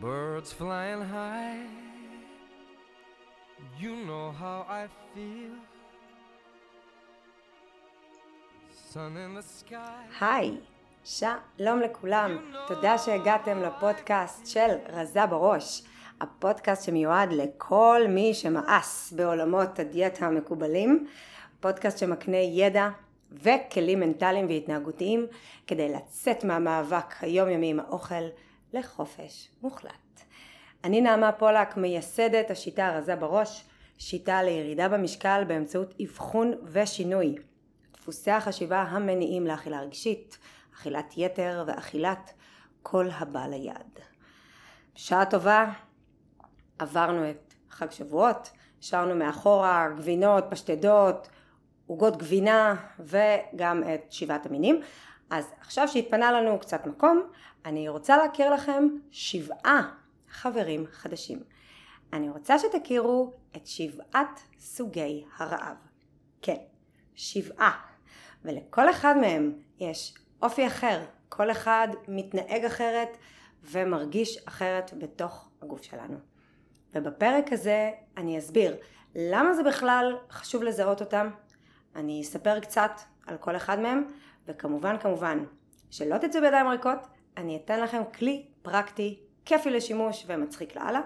Birds flying high, you know how I feel. Sun in the sky. היי, שלום לכולם, תודה שהגעתם לפודקאסט של רזה בראש, הפודקאסט שמיועד לכל מי שמאס בעולמות הדיאטה המקובלים, פודקאסט שמקנה ידע וכלים מנטליים והתנהגותיים כדי לצאת מהמאבק היומיומי עם האוכל לחופש מוחלט. אני נעמה פולק, מייסדת השיטה הרזה בראש, שיטה לירידה במשקל באמצעות אבחון ושינוי. דפוסי החשיבה המניעים לאכילה רגשית, אכילת יתר ואכילת כל הבא ליד. בשעה טובה עברנו את חג שבועות, השארנו מאחורה גבינות, פשטדות, עוגות גבינה וגם את שבעת המינים. אז עכשיו שהתפנה לנו קצת מקום, אני רוצה להכיר לכם שבעה חברים חדשים. אני רוצה שתכירו את שבעת סוגי הרעב. כן, שבעה. ולכל אחד מהם יש אופי אחר, כל אחד מתנהג אחרת ומרגיש אחרת בתוך הגוף שלנו. ובפרק הזה אני אסביר למה זה בכלל חשוב לזהות אותם, אני אספר קצת על כל אחד מהם, וכמובן כמובן שלא תצאו בידיים ריקות, אני אתן לכם כלי פרקטי, כיפי לשימוש ומצחיק לאללה.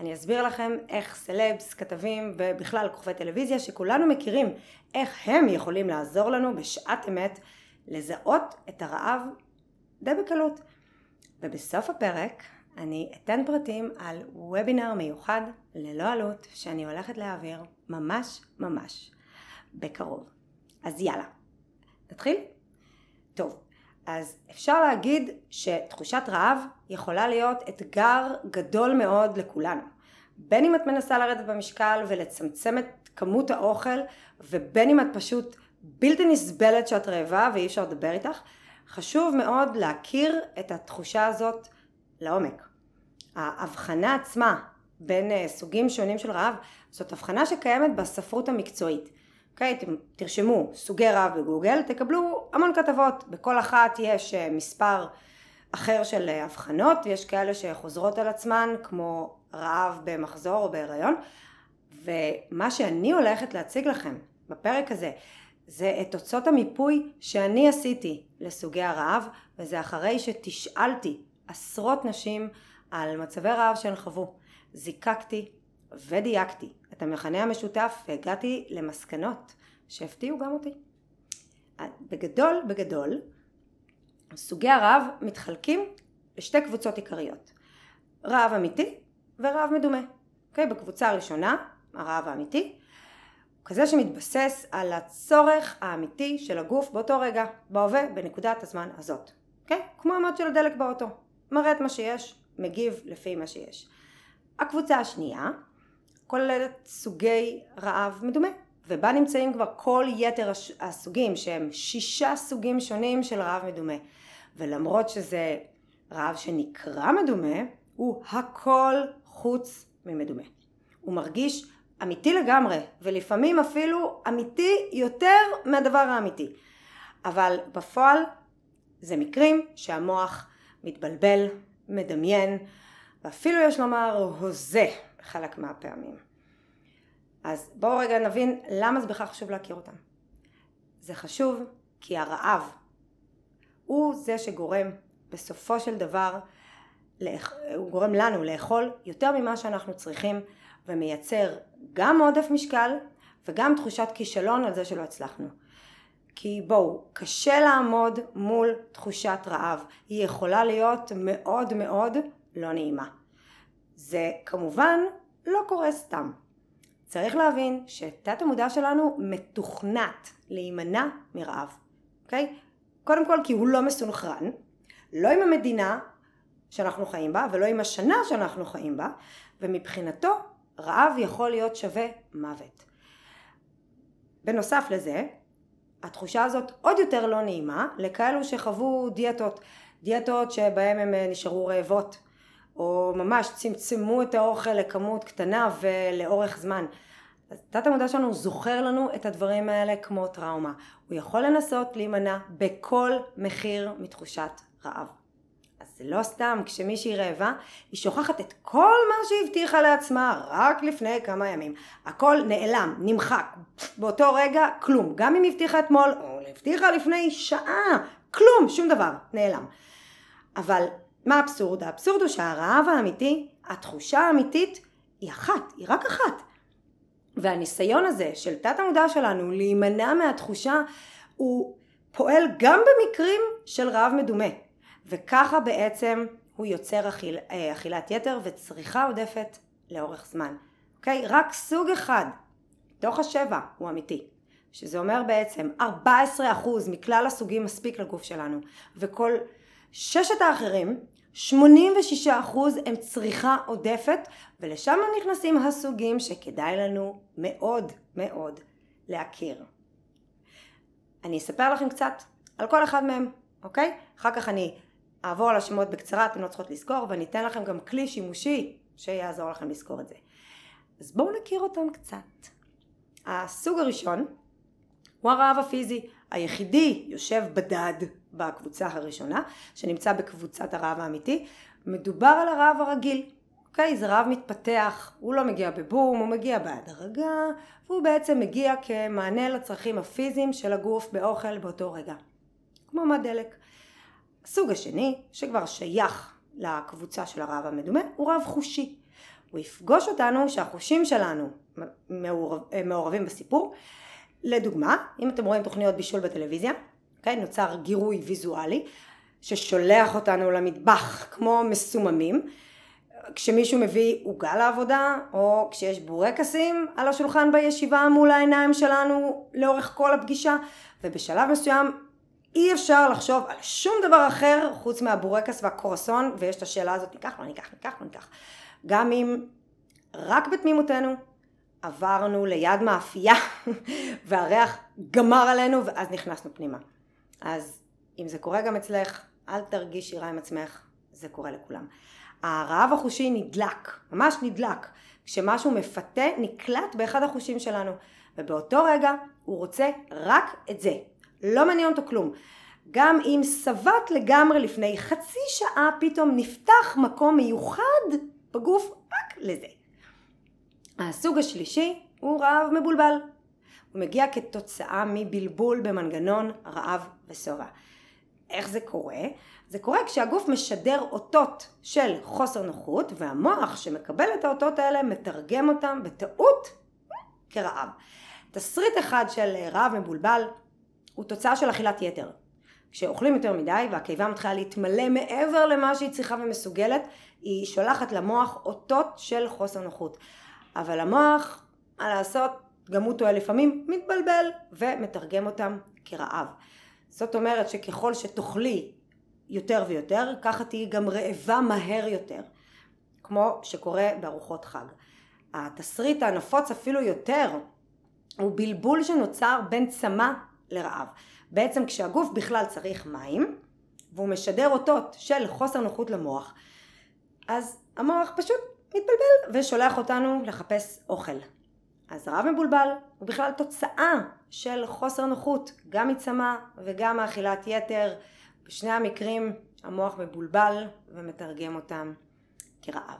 אני אסביר לכם איך סלבס, כתבים ובכלל כוכבי טלוויזיה שכולנו מכירים, איך הם יכולים לעזור לנו בשעת אמת לזהות את הרעב די בקלות. ובסוף הפרק אני אתן פרטים על וובינר מיוחד ללא עלות שאני הולכת להעביר ממש ממש בקרוב. אז יאללה, נתחיל? טוב, אז אפשר להגיד שתחושת רעב יכולה להיות אתגר גדול מאוד לכולנו. בין אם את מנסה לרדת במשקל ולצמצם את כמות האוכל, ובין אם את פשוט בלתי נסבלת שאת רעבה ואי אפשר לדבר איתך, חשוב מאוד להכיר את התחושה הזאת לעומק. ההבחנה עצמה בין אה, סוגים שונים של רעב זאת הבחנה שקיימת בספרות המקצועית. אוקיי? Okay, תרשמו סוגי רעב בגוגל, תקבלו המון כתבות, בכל אחת יש אה, מספר אחר של אה, הבחנות, יש כאלה שחוזרות על עצמן כמו רעב במחזור או בהיריון, ומה שאני הולכת להציג לכם בפרק הזה זה את תוצאות המיפוי שאני עשיתי לסוגי הרעב, וזה אחרי שתשאלתי עשרות נשים על מצבי רעב שהן חוו. זיקקתי ודייקתי את המכנה המשותף והגעתי למסקנות שהפתיעו גם אותי. בגדול, בגדול, סוגי הרעב מתחלקים לשתי קבוצות עיקריות. רעב אמיתי ורעב מדומה. אוקיי? בקבוצה הראשונה, הרעב האמיתי, הוא כזה שמתבסס על הצורך האמיתי של הגוף באותו רגע, בהווה, בנקודת הזמן הזאת. אוקיי? כמו המד של הדלק באוטו. מראה את מה שיש, מגיב לפי מה שיש. הקבוצה השנייה כוללת סוגי רעב מדומה, ובה נמצאים כבר כל יתר הסוגים שהם שישה סוגים שונים של רעב מדומה. ולמרות שזה רעב שנקרא מדומה, הוא הכל חוץ ממדומה. הוא מרגיש אמיתי לגמרי, ולפעמים אפילו אמיתי יותר מהדבר האמיתי. אבל בפועל זה מקרים שהמוח מתבלבל, מדמיין, ואפילו יש לומר הוזה בחלק מהפעמים. אז בואו רגע נבין למה זה בכלל חשוב להכיר אותם. זה חשוב כי הרעב הוא זה שגורם בסופו של דבר, הוא גורם לנו לאכול יותר ממה שאנחנו צריכים ומייצר גם עודף משקל וגם תחושת כישלון על זה שלא הצלחנו. כי בואו, קשה לעמוד מול תחושת רעב. היא יכולה להיות מאוד מאוד לא נעימה. זה כמובן לא קורה סתם. צריך להבין שתת המודע שלנו מתוכנת להימנע מרעב, אוקיי? קודם כל כי הוא לא מסונכרן, לא עם המדינה שאנחנו חיים בה ולא עם השנה שאנחנו חיים בה, ומבחינתו רעב יכול להיות שווה מוות. בנוסף לזה, התחושה הזאת עוד יותר לא נעימה לכאלו שחוו דיאטות, דיאטות שבהם הם נשארו רעבות, או ממש צמצמו את האוכל לכמות קטנה ולאורך זמן. אז תת המודע שלנו זוכר לנו את הדברים האלה כמו טראומה. הוא יכול לנסות להימנע בכל מחיר מתחושת רעב. אז זה לא סתם, כשמישהי רעבה, היא שוכחת את כל מה שהבטיחה לעצמה רק לפני כמה ימים. הכל נעלם, נמחק, באותו רגע כלום. גם אם הבטיחה אתמול, או הבטיחה לפני שעה, כלום, שום דבר, נעלם. אבל מה האבסורד? האבסורד הוא שהרעב האמיתי, התחושה האמיתית, היא אחת, היא רק אחת. והניסיון הזה של תת המודע שלנו להימנע מהתחושה, הוא פועל גם במקרים של רעב מדומה. וככה בעצם הוא יוצר אכיל, אה, אכילת יתר וצריכה עודפת לאורך זמן. אוקיי? רק סוג אחד מתוך השבע הוא אמיתי. שזה אומר בעצם 14% מכלל הסוגים מספיק לגוף שלנו. וכל ששת האחרים, 86% הם צריכה עודפת, ולשם נכנסים הסוגים שכדאי לנו מאוד מאוד להכיר. אני אספר לכם קצת על כל אחד מהם, אוקיי? אחר כך אני אעבור על השמות בקצרה, אתם לא צריכות לזכור, ואני אתן לכם גם כלי שימושי שיעזור לכם לזכור את זה. אז בואו נכיר אותם קצת. הסוג הראשון הוא הרעב הפיזי. היחידי יושב בדד בקבוצה הראשונה, שנמצא בקבוצת הרעב האמיתי. מדובר על הרעב הרגיל. אוקיי? זה רעב מתפתח, הוא לא מגיע בבום, הוא מגיע בהדרגה, והוא בעצם מגיע כמענה לצרכים הפיזיים של הגוף באוכל באותו רגע. כמו מד דלק. הסוג השני, שכבר שייך לקבוצה של הרעב המדומה, הוא רעב חושי. הוא יפגוש אותנו שהחושים שלנו מעורב, מעורבים בסיפור. לדוגמה, אם אתם רואים תוכניות בישול בטלוויזיה, okay, נוצר גירוי ויזואלי ששולח אותנו למטבח כמו מסוממים. כשמישהו מביא עוגה לעבודה, או כשיש בורקסים על השולחן בישיבה מול העיניים שלנו לאורך כל הפגישה, ובשלב מסוים אי אפשר לחשוב על שום דבר אחר חוץ מהבורקס והקורסון, ויש את השאלה הזאת, ניקח, לא ניקח, ניקח, לא ניקח. גם אם רק בתמימותנו עברנו ליד מאפייה והריח גמר עלינו ואז נכנסנו פנימה. אז אם זה קורה גם אצלך, אל תרגישי רע עם עצמך, זה קורה לכולם. הרעב החושי נדלק, ממש נדלק. כשמשהו מפתה, נקלט באחד החושים שלנו. ובאותו רגע הוא רוצה רק את זה. לא מעניין אותו כלום. גם אם שבעת לגמרי לפני חצי שעה פתאום נפתח מקום מיוחד בגוף רק לזה. הסוג השלישי הוא רעב מבולבל. הוא מגיע כתוצאה מבלבול במנגנון רעב ושובע. איך זה קורה? זה קורה כשהגוף משדר אותות של חוסר נוחות והמוח שמקבל את האותות האלה מתרגם אותם בטעות כרעב. תסריט אחד של רעב מבולבל הוא תוצאה של אכילת יתר. כשאוכלים יותר מדי והקיבה מתחילה להתמלא מעבר למה שהיא צריכה ומסוגלת, היא שולחת למוח אותות של חוסר נוחות. אבל המוח, מה לעשות, גם הוא טועה לפעמים, מתבלבל ומתרגם אותם כרעב. זאת אומרת שככל שתאכלי יותר ויותר, ככה תהיי גם רעבה מהר יותר, כמו שקורה בארוחות חג. התסריט הנפוץ אפילו יותר הוא בלבול שנוצר בין צמא לרעב. בעצם כשהגוף בכלל צריך מים, והוא משדר אותות של חוסר נוחות למוח, אז המוח פשוט מתבלבל ושולח אותנו לחפש אוכל. אז רעב מבולבל הוא בכלל תוצאה של חוסר נוחות, גם מצמא וגם מאכילת יתר. בשני המקרים המוח מבולבל ומתרגם אותם כרעב.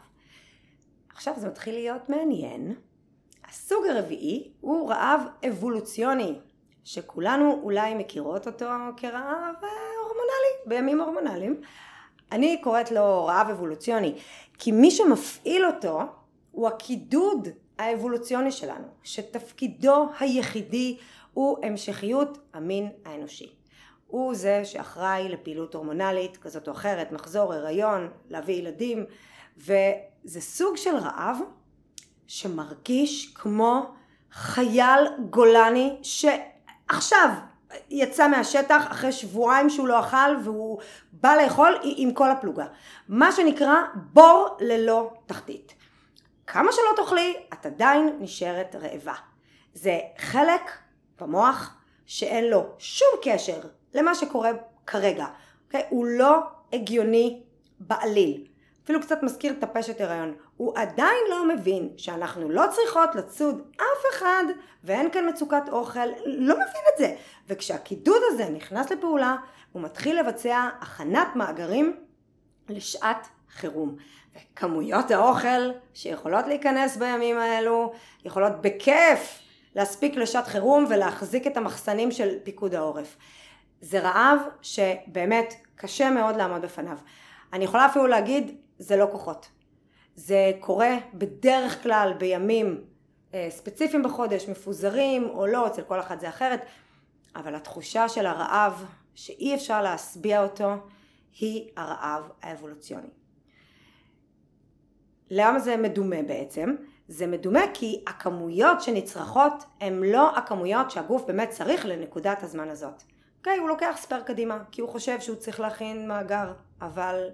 עכשיו זה מתחיל להיות מעניין. הסוג הרביעי הוא רעב אבולוציוני, שכולנו אולי מכירות אותו כרעב הורמונלי, בימים הורמונליים. אני קוראת לו רעב אבולוציוני, כי מי שמפעיל אותו הוא הקידוד האבולוציוני שלנו, שתפקידו היחידי הוא המשכיות המין האנושי. הוא זה שאחראי לפעילות הורמונלית כזאת או אחרת, מחזור, הריון, להביא ילדים, וזה סוג של רעב שמרגיש כמו חייל גולני שעכשיו יצא מהשטח אחרי שבועיים שהוא לא אכל והוא בא לאכול עם כל הפלוגה. מה שנקרא בור ללא תחתית. כמה שלא תאכלי, את עדיין נשארת רעבה. זה חלק במוח שאין לו שום קשר למה שקורה כרגע. Okay? אוקיי? הוא לא הגיוני בעליל. אפילו קצת מזכיר טפשת הריון. הוא עדיין לא מבין שאנחנו לא צריכות לצוד אף אחד ואין כאן מצוקת אוכל, לא מבין את זה. וכשהקידוד הזה נכנס לפעולה, הוא מתחיל לבצע הכנת מאגרים לשעת חירום. וכמויות האוכל שיכולות להיכנס בימים האלו יכולות בכיף להספיק לשעת חירום ולהחזיק את המחסנים של פיקוד העורף. זה רעב שבאמת קשה מאוד לעמוד בפניו. אני יכולה אפילו להגיד, זה לא כוחות. זה קורה בדרך כלל בימים אה, ספציפיים בחודש, מפוזרים או לא, אצל כל אחד זה אחרת, אבל התחושה של הרעב שאי אפשר להשביע אותו היא הרעב האבולוציוני. למה זה מדומה בעצם? זה מדומה כי הכמויות שנצרכות הן לא הכמויות שהגוף באמת צריך לנקודת הזמן הזאת. אוקיי, הוא לוקח ספייר קדימה, כי הוא חושב שהוא צריך להכין מאגר, אבל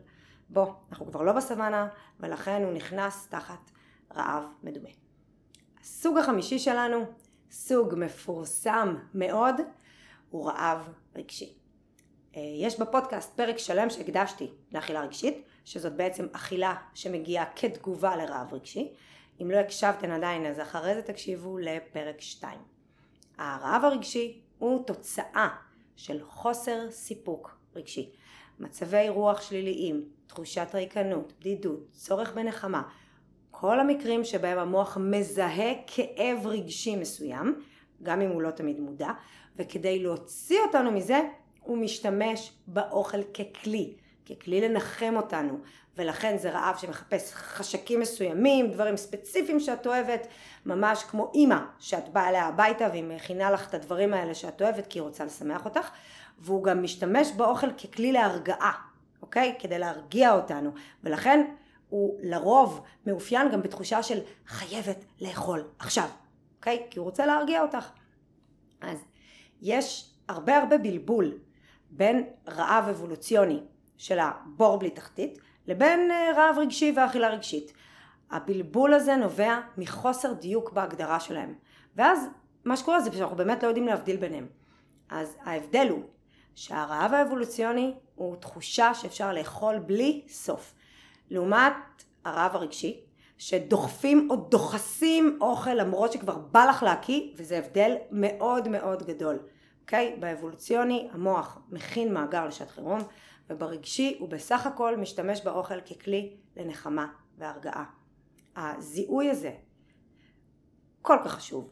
בוא, אנחנו כבר לא בסוואנה, ולכן הוא נכנס תחת רעב מדומה. הסוג החמישי שלנו, סוג מפורסם מאוד, הוא רעב רגשי. אה, יש בפודקאסט פרק שלם שהקדשתי לאכילה רגשית, שזאת בעצם אכילה שמגיעה כתגובה לרעב רגשי. אם לא הקשבתן עדיין אז אחרי זה תקשיבו לפרק 2. הרעב הרגשי הוא תוצאה של חוסר סיפוק רגשי. מצבי רוח שליליים, תחושת ריקנות, בדידות, צורך בנחמה, כל המקרים שבהם המוח מזהה כאב רגשי מסוים, גם אם הוא לא תמיד מודע, וכדי להוציא אותנו מזה, הוא משתמש באוכל ככלי, ככלי לנחם אותנו, ולכן זה רעב שמחפש חשקים מסוימים, דברים ספציפיים שאת אוהבת, ממש כמו אימא שאת באה אליה הביתה והיא מכינה לך את הדברים האלה שאת אוהבת כי היא רוצה לשמח אותך, והוא גם משתמש באוכל ככלי להרגעה, אוקיי? כדי להרגיע אותנו, ולכן הוא לרוב מאופיין גם בתחושה של חייבת לאכול עכשיו, אוקיי? כי הוא רוצה להרגיע אותך. אז יש הרבה הרבה בלבול בין רעב אבולוציוני של הבור בלי תחתית לבין אה, רעב רגשי ואכילה רגשית. הבלבול הזה נובע מחוסר דיוק בהגדרה שלהם. ואז מה שקורה זה שאנחנו באמת לא יודעים להבדיל ביניהם. אז ההבדל הוא שהרעב האבולוציוני הוא תחושה שאפשר לאכול בלי סוף. לעומת הרעב הרגשי, שדוחפים או דוחסים אוכל למרות שכבר בא לך להקיא, וזה הבדל מאוד מאוד גדול. אוקיי? Okay? באבולוציוני המוח מכין מאגר לשעת חירום, וברגשי הוא בסך הכל משתמש באוכל ככלי לנחמה והרגעה. הזיהוי הזה כל כך חשוב,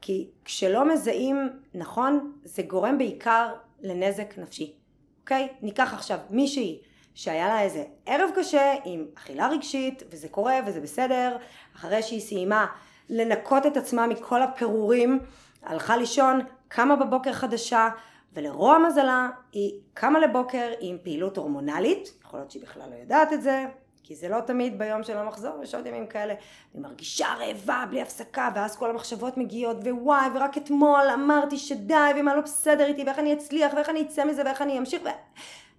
כי כשלא מזהים נכון זה גורם בעיקר לנזק נפשי. אוקיי? ניקח עכשיו מישהי שהיה לה איזה ערב קשה עם אכילה רגשית וזה קורה וזה בסדר, אחרי שהיא סיימה לנקות את עצמה מכל הפירורים, הלכה לישון, קמה בבוקר חדשה, ולרוע מזלה היא קמה לבוקר עם פעילות הורמונלית, יכול להיות שהיא בכלל לא יודעת את זה, כי זה לא תמיד ביום של המחזור, יש עוד ימים כאלה, היא מרגישה רעבה בלי הפסקה, ואז כל המחשבות מגיעות, ווואי, ורק אתמול אמרתי שדי, ומה לא בסדר איתי, ואיך אני אצליח, ואיך אני אצא מזה, ואיך אני אמשיך, ו...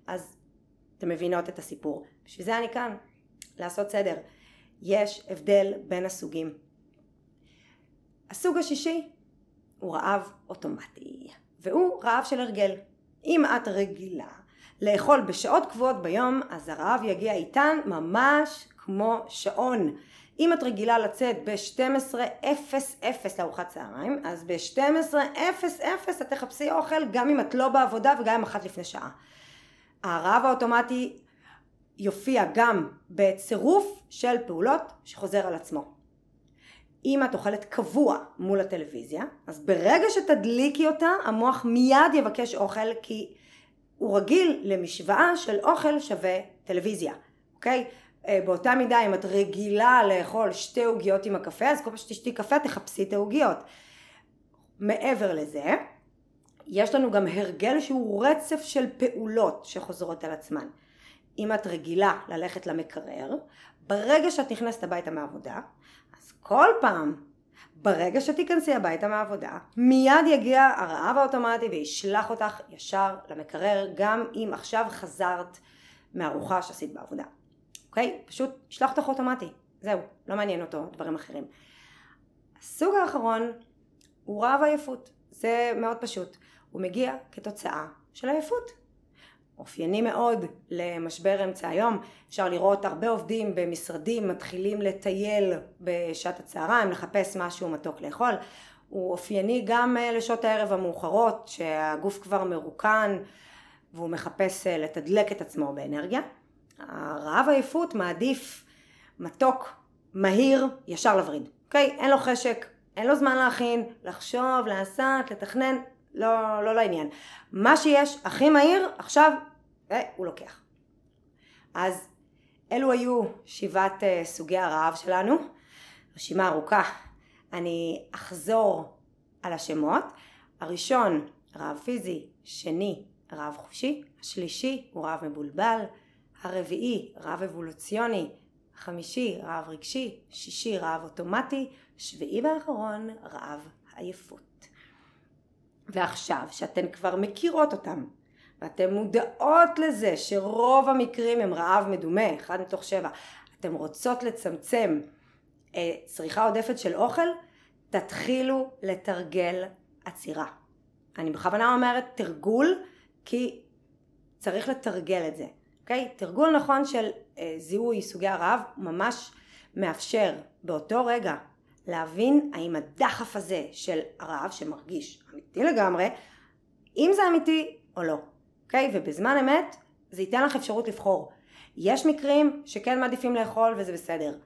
אז אתם מבינות את הסיפור. בשביל זה אני כאן, לעשות סדר. יש הבדל בין הסוגים. הסוג השישי הוא רעב אוטומטי, והוא רעב של הרגל. אם את רגילה לאכול בשעות קבועות ביום, אז הרעב יגיע איתן ממש כמו שעון. אם את רגילה לצאת ב-12:00 לארוחת צהריים, אז ב-12:00 את תחפשי אוכל גם אם את לא בעבודה וגם אם אחת לפני שעה. הרעב האוטומטי יופיע גם בצירוף של פעולות שחוזר על עצמו. אם את אוכלת קבוע מול הטלוויזיה, אז ברגע שתדליקי אותה, המוח מיד יבקש אוכל כי הוא רגיל למשוואה של אוכל שווה טלוויזיה, אוקיי? אה, באותה מידה אם את רגילה לאכול שתי עוגיות עם הקפה, אז כל פעם שתשתי קפה תחפשי את העוגיות. מעבר לזה, יש לנו גם הרגל שהוא רצף של פעולות שחוזרות על עצמן. אם את רגילה ללכת למקרר, ברגע שאת נכנסת הביתה מהעבודה, אז כל פעם, ברגע שתיכנסי הביתה מהעבודה, מיד יגיע הרעב האוטומטי וישלח אותך ישר למקרר, גם אם עכשיו חזרת מארוחה שעשית בעבודה. אוקיי? פשוט ישלח אותך אוטומטי. זהו, לא מעניין אותו דברים אחרים. הסוג האחרון הוא רעב עייפות. זה מאוד פשוט. הוא מגיע כתוצאה של עייפות. אופייני מאוד למשבר אמצע היום. אפשר לראות הרבה עובדים במשרדים מתחילים לטייל בשעת הצהריים, לחפש משהו מתוק לאכול. הוא אופייני גם אה, לשעות הערב המאוחרות, שהגוף כבר מרוקן והוא מחפש אה, לתדלק את עצמו באנרגיה. הרעב עייפות מעדיף מתוק, מהיר, ישר לווריד. אוקיי? אין לו חשק, אין לו זמן להכין, לחשוב, לעשות, לתכנן, לא, לא לעניין. מה שיש הכי מהיר, עכשיו, אה, הוא לוקח. אז אלו היו שבעת uh, סוגי הרעב שלנו, רשימה ארוכה. אני אחזור על השמות. הראשון, רעב פיזי, שני, רעב חושי, השלישי הוא רעב מבולבל, הרביעי, רעב אבולוציוני, חמישי, רעב רגשי, שישי, רעב אוטומטי, שביעי ואחרון, רעב עייפות. ועכשיו, שאתן כבר מכירות אותם, ואתן מודעות לזה שרוב המקרים הם רעב מדומה, אחד מתוך שבע, אתן רוצות לצמצם אה, צריכה עודפת של אוכל, תתחילו לתרגל עצירה. אני בכוונה אומרת תרגול, כי צריך לתרגל את זה, אוקיי? תרגול נכון של אה, זיהוי סוגי הרעב ממש מאפשר באותו רגע להבין האם הדחף הזה של הרעב שמרגיש אמיתי לגמרי, אם זה אמיתי או לא, אוקיי? ובזמן אמת זה ייתן לך אפשרות לבחור. יש מקרים שכן מעדיפים לאכול וזה בסדר,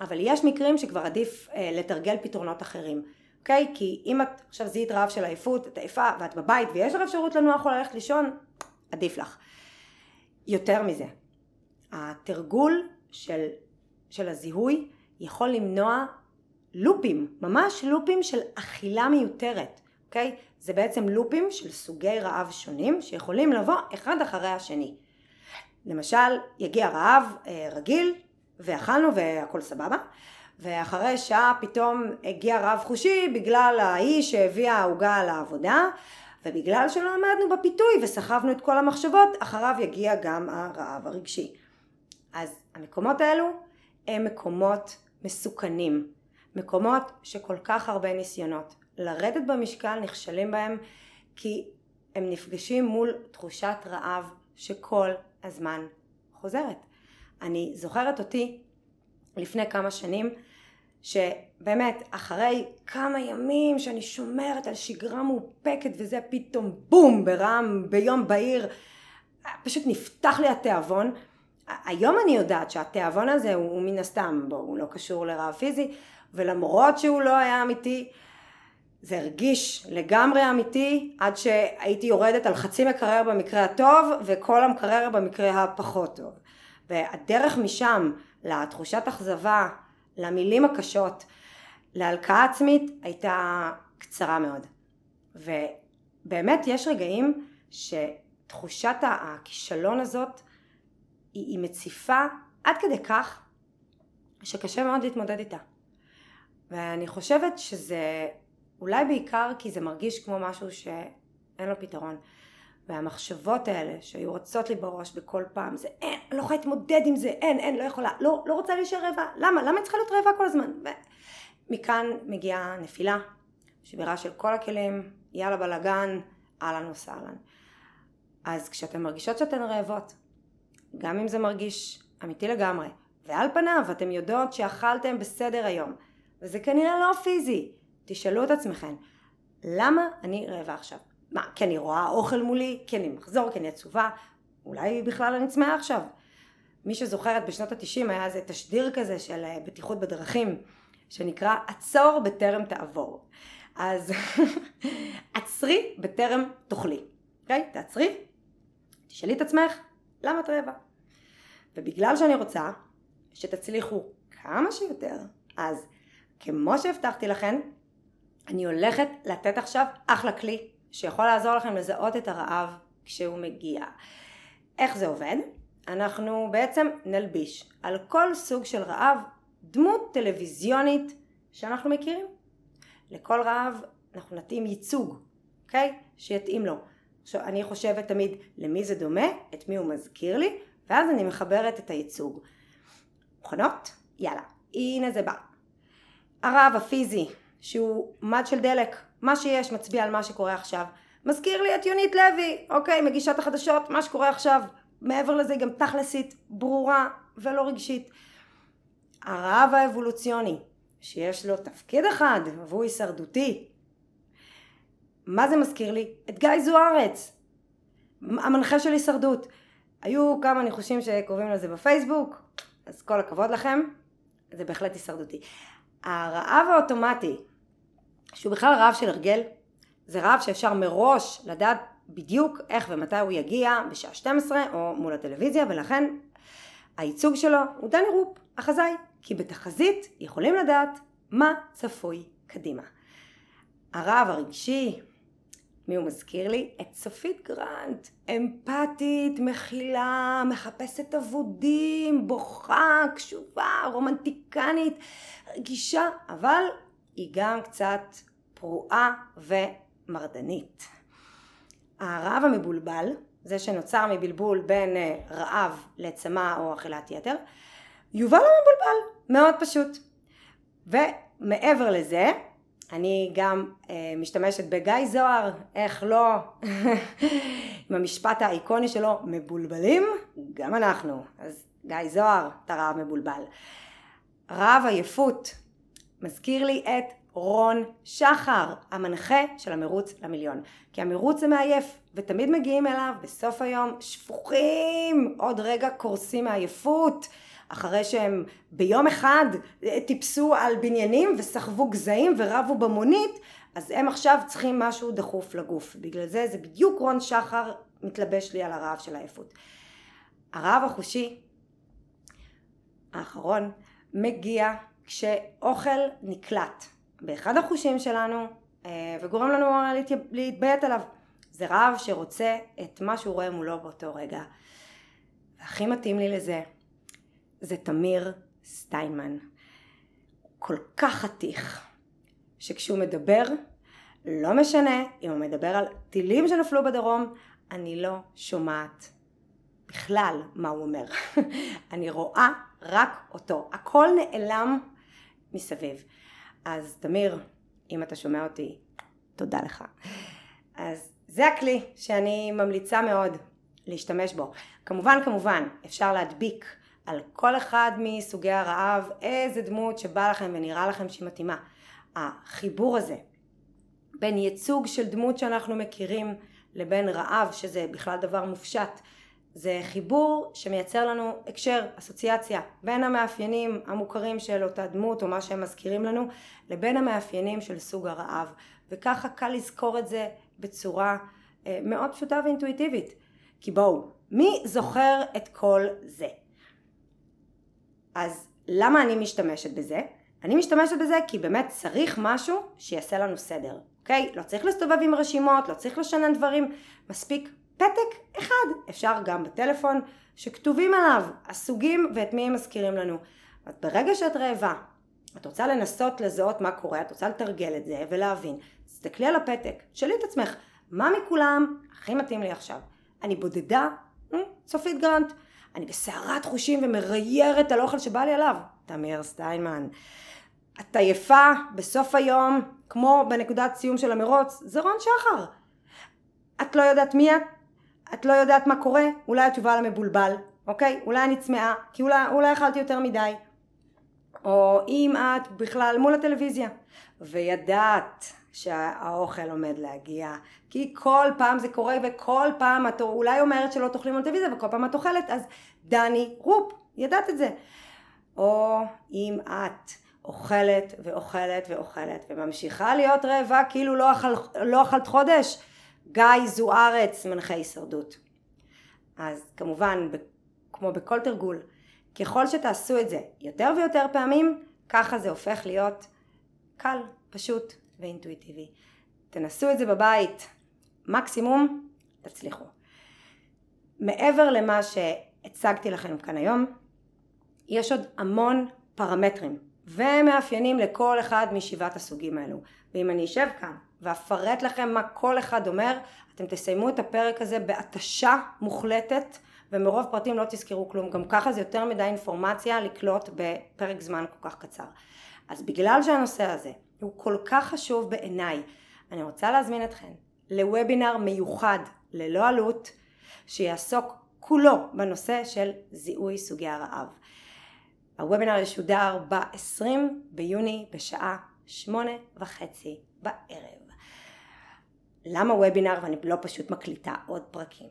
אבל יש מקרים שכבר עדיף אה, לתרגל פתרונות אחרים, אוקיי? כי אם את עכשיו זיהית רעב של עייפות, את עייפה ואת בבית ויש לך אפשרות לנוח או ללכת לישון, עדיף לך. יותר מזה, התרגול של, של הזיהוי יכול למנוע לופים, ממש לופים של אכילה מיותרת, אוקיי? זה בעצם לופים של סוגי רעב שונים שיכולים לבוא אחד אחרי השני. למשל, יגיע רעב אה, רגיל ואכלנו והכל סבבה, ואחרי שעה פתאום הגיע רעב חושי בגלל ההיא שהביאה העוגה לעבודה, ובגלל שלא עמדנו בפיתוי וסחבנו את כל המחשבות, אחריו יגיע גם הרעב הרגשי. אז המקומות האלו הם מקומות מסוכנים, מקומות שכל כך הרבה ניסיונות לרדת במשקל נכשלים בהם כי הם נפגשים מול תחושת רעב שכל הזמן חוזרת. אני זוכרת אותי לפני כמה שנים שבאמת אחרי כמה ימים שאני שומרת על שגרה מאופקת וזה פתאום בום ברם ביום בהיר פשוט נפתח לי התיאבון היום אני יודעת שהתיאבון הזה הוא, הוא מן הסתם בוא, הוא לא קשור לרעב פיזי ולמרות שהוא לא היה אמיתי זה הרגיש לגמרי אמיתי עד שהייתי יורדת על חצי מקרר במקרה הטוב וכל המקרר במקרה הפחות טוב והדרך משם לתחושת אכזבה למילים הקשות, להלקאה עצמית, הייתה קצרה מאוד. ובאמת יש רגעים שתחושת הכישלון הזאת היא, מציפה עד כדי כך שקשה מאוד להתמודד איתה. ואני חושבת שזה אולי בעיקר כי זה מרגיש כמו משהו שאין לו פתרון. והמחשבות האלה שהיו רצות לי בראש בכל פעם זה אין, לא יכולה להתמודד עם זה, אין, אין, לא יכולה, לא, לא רוצה להישאר רעבה, למה? למה אני צריכה להיות רעבה כל הזמן? מכאן מגיעה נפילה, שבירה של כל הכלים, יאללה בלאגן, אהלן וסהלן. אז כשאתן מרגישות שאתן רעבות, גם אם זה מרגיש אמיתי לגמרי, ועל פניו אתן יודעות שאכלתם בסדר היום, וזה כנראה לא פיזי, תשאלו את עצמכם, למה אני רעבה עכשיו? מה, כי אני רואה אוכל מולי, כי אני מחזור, כי אני עצובה, אולי בכלל אני צמאה עכשיו. מי שזוכרת בשנות התשעים היה איזה תשדיר כזה של אה, בטיחות בדרכים, שנקרא עצור בטרם תעבור. אז עצרי בטרם תאכלי, אוקיי? Okay? תעצרי, תשאלי את עצמך, למה את רעבה? ובגלל שאני רוצה שתצליחו כמה שיותר, אז כמו שהבטחתי לכן, אני הולכת לתת עכשיו אחלה כלי שיכול לעזור לכם לזהות את הרעב כשהוא מגיע. איך זה עובד? אנחנו בעצם נלביש על כל סוג של רעב דמות טלוויזיונית שאנחנו מכירים. לכל רעב אנחנו נתאים ייצוג, אוקיי? שיתאים לו. עכשיו אני חושבת תמיד למי זה דומה, את מי הוא מזכיר לי, ואז אני מחברת את הייצוג. מוכנות? יאללה, הנה זה בא. הרעב הפיזי, שהוא מד של דלק, מה שיש מצביע על מה שקורה עכשיו. מזכיר לי את יונית לוי, אוקיי, מגישת החדשות, מה שקורה עכשיו. מעבר לזה היא גם תכלסית, ברורה ולא רגשית. הרעב האבולוציוני, שיש לו תפקיד אחד והוא הישרדותי. מה זה מזכיר לי? את גיא זוארץ, המנחה של הישרדות. היו כמה ניחושים שקרובים לזה בפייסבוק, אז כל הכבוד לכם, זה בהחלט הישרדותי. הרעב האוטומטי, שהוא בכלל רעב של הרגל, זה רעב שאפשר מראש לדעת בדיוק איך ומתי הוא יגיע בשעה 12 או מול הטלוויזיה ולכן הייצוג שלו הוא דני רופ, החזאי, כי בתחזית יכולים לדעת מה צפוי קדימה. הרעב הרגשי, מי הוא מזכיר לי? את סופית גרנט, אמפתית, מכילה, מחפשת אבודים, בוכה, קשובה, רומנטיקנית, רגישה, אבל היא גם קצת פרועה ומרדנית. הרעב המבולבל, זה שנוצר מבלבול בין אה, רעב לצמא או אכילת יתר, יובל המבולבל, מאוד פשוט. ומעבר לזה, אני גם אה, משתמשת בגיא זוהר, איך לא, עם המשפט האיקוני שלו, מבולבלים, גם אנחנו. אז גיא זוהר, אתה רעב מבולבל. רעב עייפות, מזכיר לי את רון שחר, המנחה של המרוץ למיליון. כי המרוץ זה מעייף, ותמיד מגיעים אליו בסוף היום שפוכים, עוד רגע קורסים מעייפות. אחרי שהם ביום אחד אה, טיפסו על בניינים וסחבו גזעים ורבו במונית, אז הם עכשיו צריכים משהו דחוף לגוף. בגלל זה זה בדיוק רון שחר מתלבש לי על הרעב של העייפות. הרעב החושי האחרון מגיע כשאוכל נקלט באחד החושים שלנו אה, וגורם לנו להתביית עליו. זה רעב שרוצה את מה שהוא רואה מולו באותו רגע. והכי מתאים לי לזה זה תמיר סטיינמן. כל כך חתיך, שכשהוא מדבר, לא משנה אם הוא מדבר על טילים שנפלו בדרום, אני לא שומעת בכלל מה הוא אומר. אני רואה רק אותו. הכל נעלם מסביב. אז תמיר, אם אתה שומע אותי, תודה לך. אז זה הכלי שאני ממליצה מאוד להשתמש בו. כמובן, כמובן, אפשר להדביק על כל אחד מסוגי הרעב איזה דמות שבא לכם ונראה לכם שהיא מתאימה. החיבור הזה בין ייצוג של דמות שאנחנו מכירים לבין רעב שזה בכלל דבר מופשט זה חיבור שמייצר לנו הקשר, אסוציאציה בין המאפיינים המוכרים של אותה דמות או מה שהם מזכירים לנו לבין המאפיינים של סוג הרעב וככה קל לזכור את זה בצורה אה, מאוד פשוטה ואינטואיטיבית כי בואו מי זוכר את כל זה? אז למה אני משתמשת בזה? אני משתמשת בזה כי באמת צריך משהו שיעשה לנו סדר, אוקיי? לא צריך להסתובב עם רשימות, לא צריך לשנן דברים, מספיק פתק אחד, אפשר גם בטלפון, שכתובים עליו הסוגים ואת מי הם מזכירים לנו. אז ברגע שאת רעבה, את רוצה לנסות לזהות מה קורה, את רוצה לתרגל את זה ולהבין, תסתכלי על הפתק, תשאלי את עצמך, מה מכולם הכי מתאים לי עכשיו? אני בודדה? אה, צופית גרנט. אני בסערת חושים ומריירת על אוכל שבא לי עליו. תמיר סטיינמן. את עייפה בסוף היום, כמו בנקודת סיום של המרוץ, זה רון שחר. את לא יודעת מי את, את לא יודעת מה קורה, אולי את יובל המבולבל, אוקיי? אולי אני צמאה, כי אולי, אולי אכלתי יותר מדי. או אם את בכלל מול הטלוויזיה, וידעת שהאוכל עומד להגיע, כי כל פעם זה קורה וכל פעם את אולי אומרת שלא תאכלי מול הטלוויזיה וכל פעם את אוכלת, אז דני רופ, ידעת את זה. או אם את אוכלת ואוכלת ואוכלת וממשיכה להיות רעבה כאילו לא, אכל, לא אכלת חודש, גיא זוארץ מנחה הישרדות. אז כמובן, כמו בכל תרגול, ככל שתעשו את זה יותר ויותר פעמים, ככה זה הופך להיות קל, פשוט ואינטואיטיבי. תנסו את זה בבית, מקסימום תצליחו. מעבר למה שהצגתי לכם כאן היום, יש עוד המון פרמטרים ומאפיינים לכל אחד משבעת הסוגים האלו. ואם אני אשב כאן ואפרט לכם מה כל אחד אומר, אתם תסיימו את הפרק הזה בהתשה מוחלטת ומרוב פרטים לא תזכרו כלום. גם ככה זה יותר מדי אינפורמציה לקלוט בפרק זמן כל כך קצר. אז בגלל שהנושא הזה הוא כל כך חשוב בעיניי, אני רוצה להזמין אתכם לוובינר מיוחד ללא עלות שיעסוק כולו בנושא של זיהוי סוגי הרעב. הוובינר ישודר ב-20 ביוני בשעה שמונה וחצי בערב. למה וובינר ואני לא פשוט מקליטה עוד פרקים?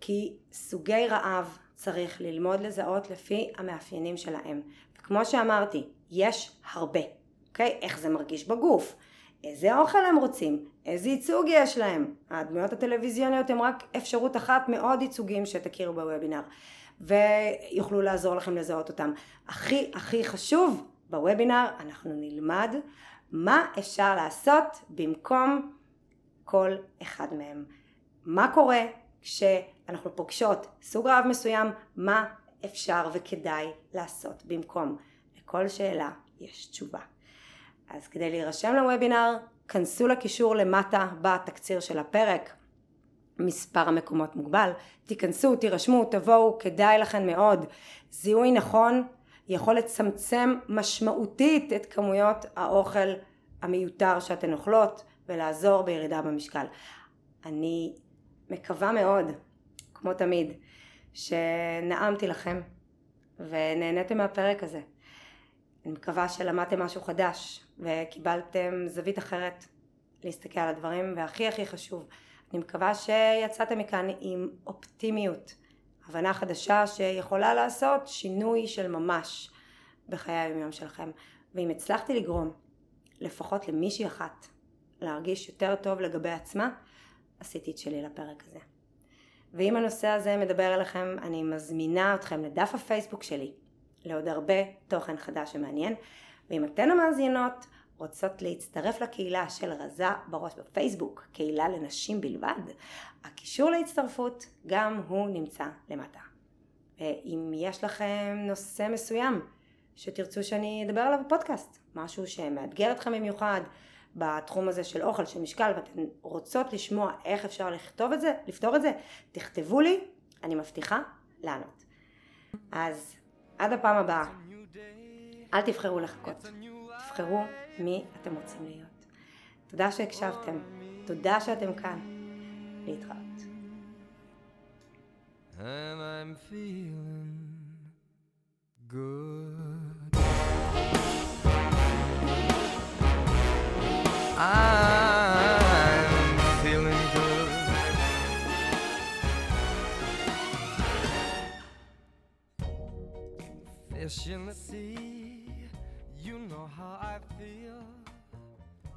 כי סוגי רעב צריך ללמוד לזהות לפי המאפיינים שלהם. וכמו שאמרתי, יש הרבה, אוקיי? איך זה מרגיש בגוף, איזה אוכל הם רוצים, איזה ייצוג יש להם. הדמויות הטלוויזיוניות הן רק אפשרות אחת מעוד ייצוגים שתכירו בוובינר, ויוכלו לעזור לכם לזהות אותם. הכי הכי חשוב, בוובינר אנחנו נלמד מה אפשר לעשות במקום כל אחד מהם. מה קורה כשאנחנו פוגשות סוג רעב מסוים, מה אפשר וכדאי לעשות במקום. לכל שאלה יש תשובה. אז כדי להירשם לוובינר, כנסו לקישור למטה בתקציר של הפרק. מספר המקומות מוגבל, תיכנסו, תירשמו, תבואו, כדאי לכם מאוד. זיהוי נכון יכול לצמצם משמעותית את כמויות האוכל המיותר שאתן אוכלות ולעזור בירידה במשקל. אני מקווה מאוד, כמו תמיד, שנעמתי לכם ונהניתם מהפרק הזה. אני מקווה שלמדתם משהו חדש וקיבלתם זווית אחרת להסתכל על הדברים והכי הכי חשוב אני מקווה שיצאתם מכאן עם אופטימיות הבנה חדשה שיכולה לעשות שינוי של ממש בחיי היומיום שלכם. ואם הצלחתי לגרום לפחות למישהי אחת להרגיש יותר טוב לגבי עצמה עשיתי את שלי לפרק הזה. ואם הנושא הזה מדבר אליכם אני מזמינה אתכם לדף הפייסבוק שלי לעוד הרבה תוכן חדש ומעניין ואם אתן המאזינות רוצות להצטרף לקהילה של רזה בראש בפייסבוק, קהילה לנשים בלבד, הקישור להצטרפות גם הוא נמצא למטה. ואם יש לכם נושא מסוים שתרצו שאני אדבר עליו בפודקאסט, משהו שמאתגר אתכם במיוחד בתחום הזה של אוכל, של משקל, ואתן רוצות לשמוע איך אפשר לכתוב את זה, לפתור את זה, תכתבו לי, אני מבטיחה לענות. אז עד הפעם הבאה, אל תבחרו לחכות, תבחרו מי אתם רוצים להיות. תודה שהקשבתם, תודה שאתם כאן, להתראות. And I'm feeling good. I'm Fish in the sea,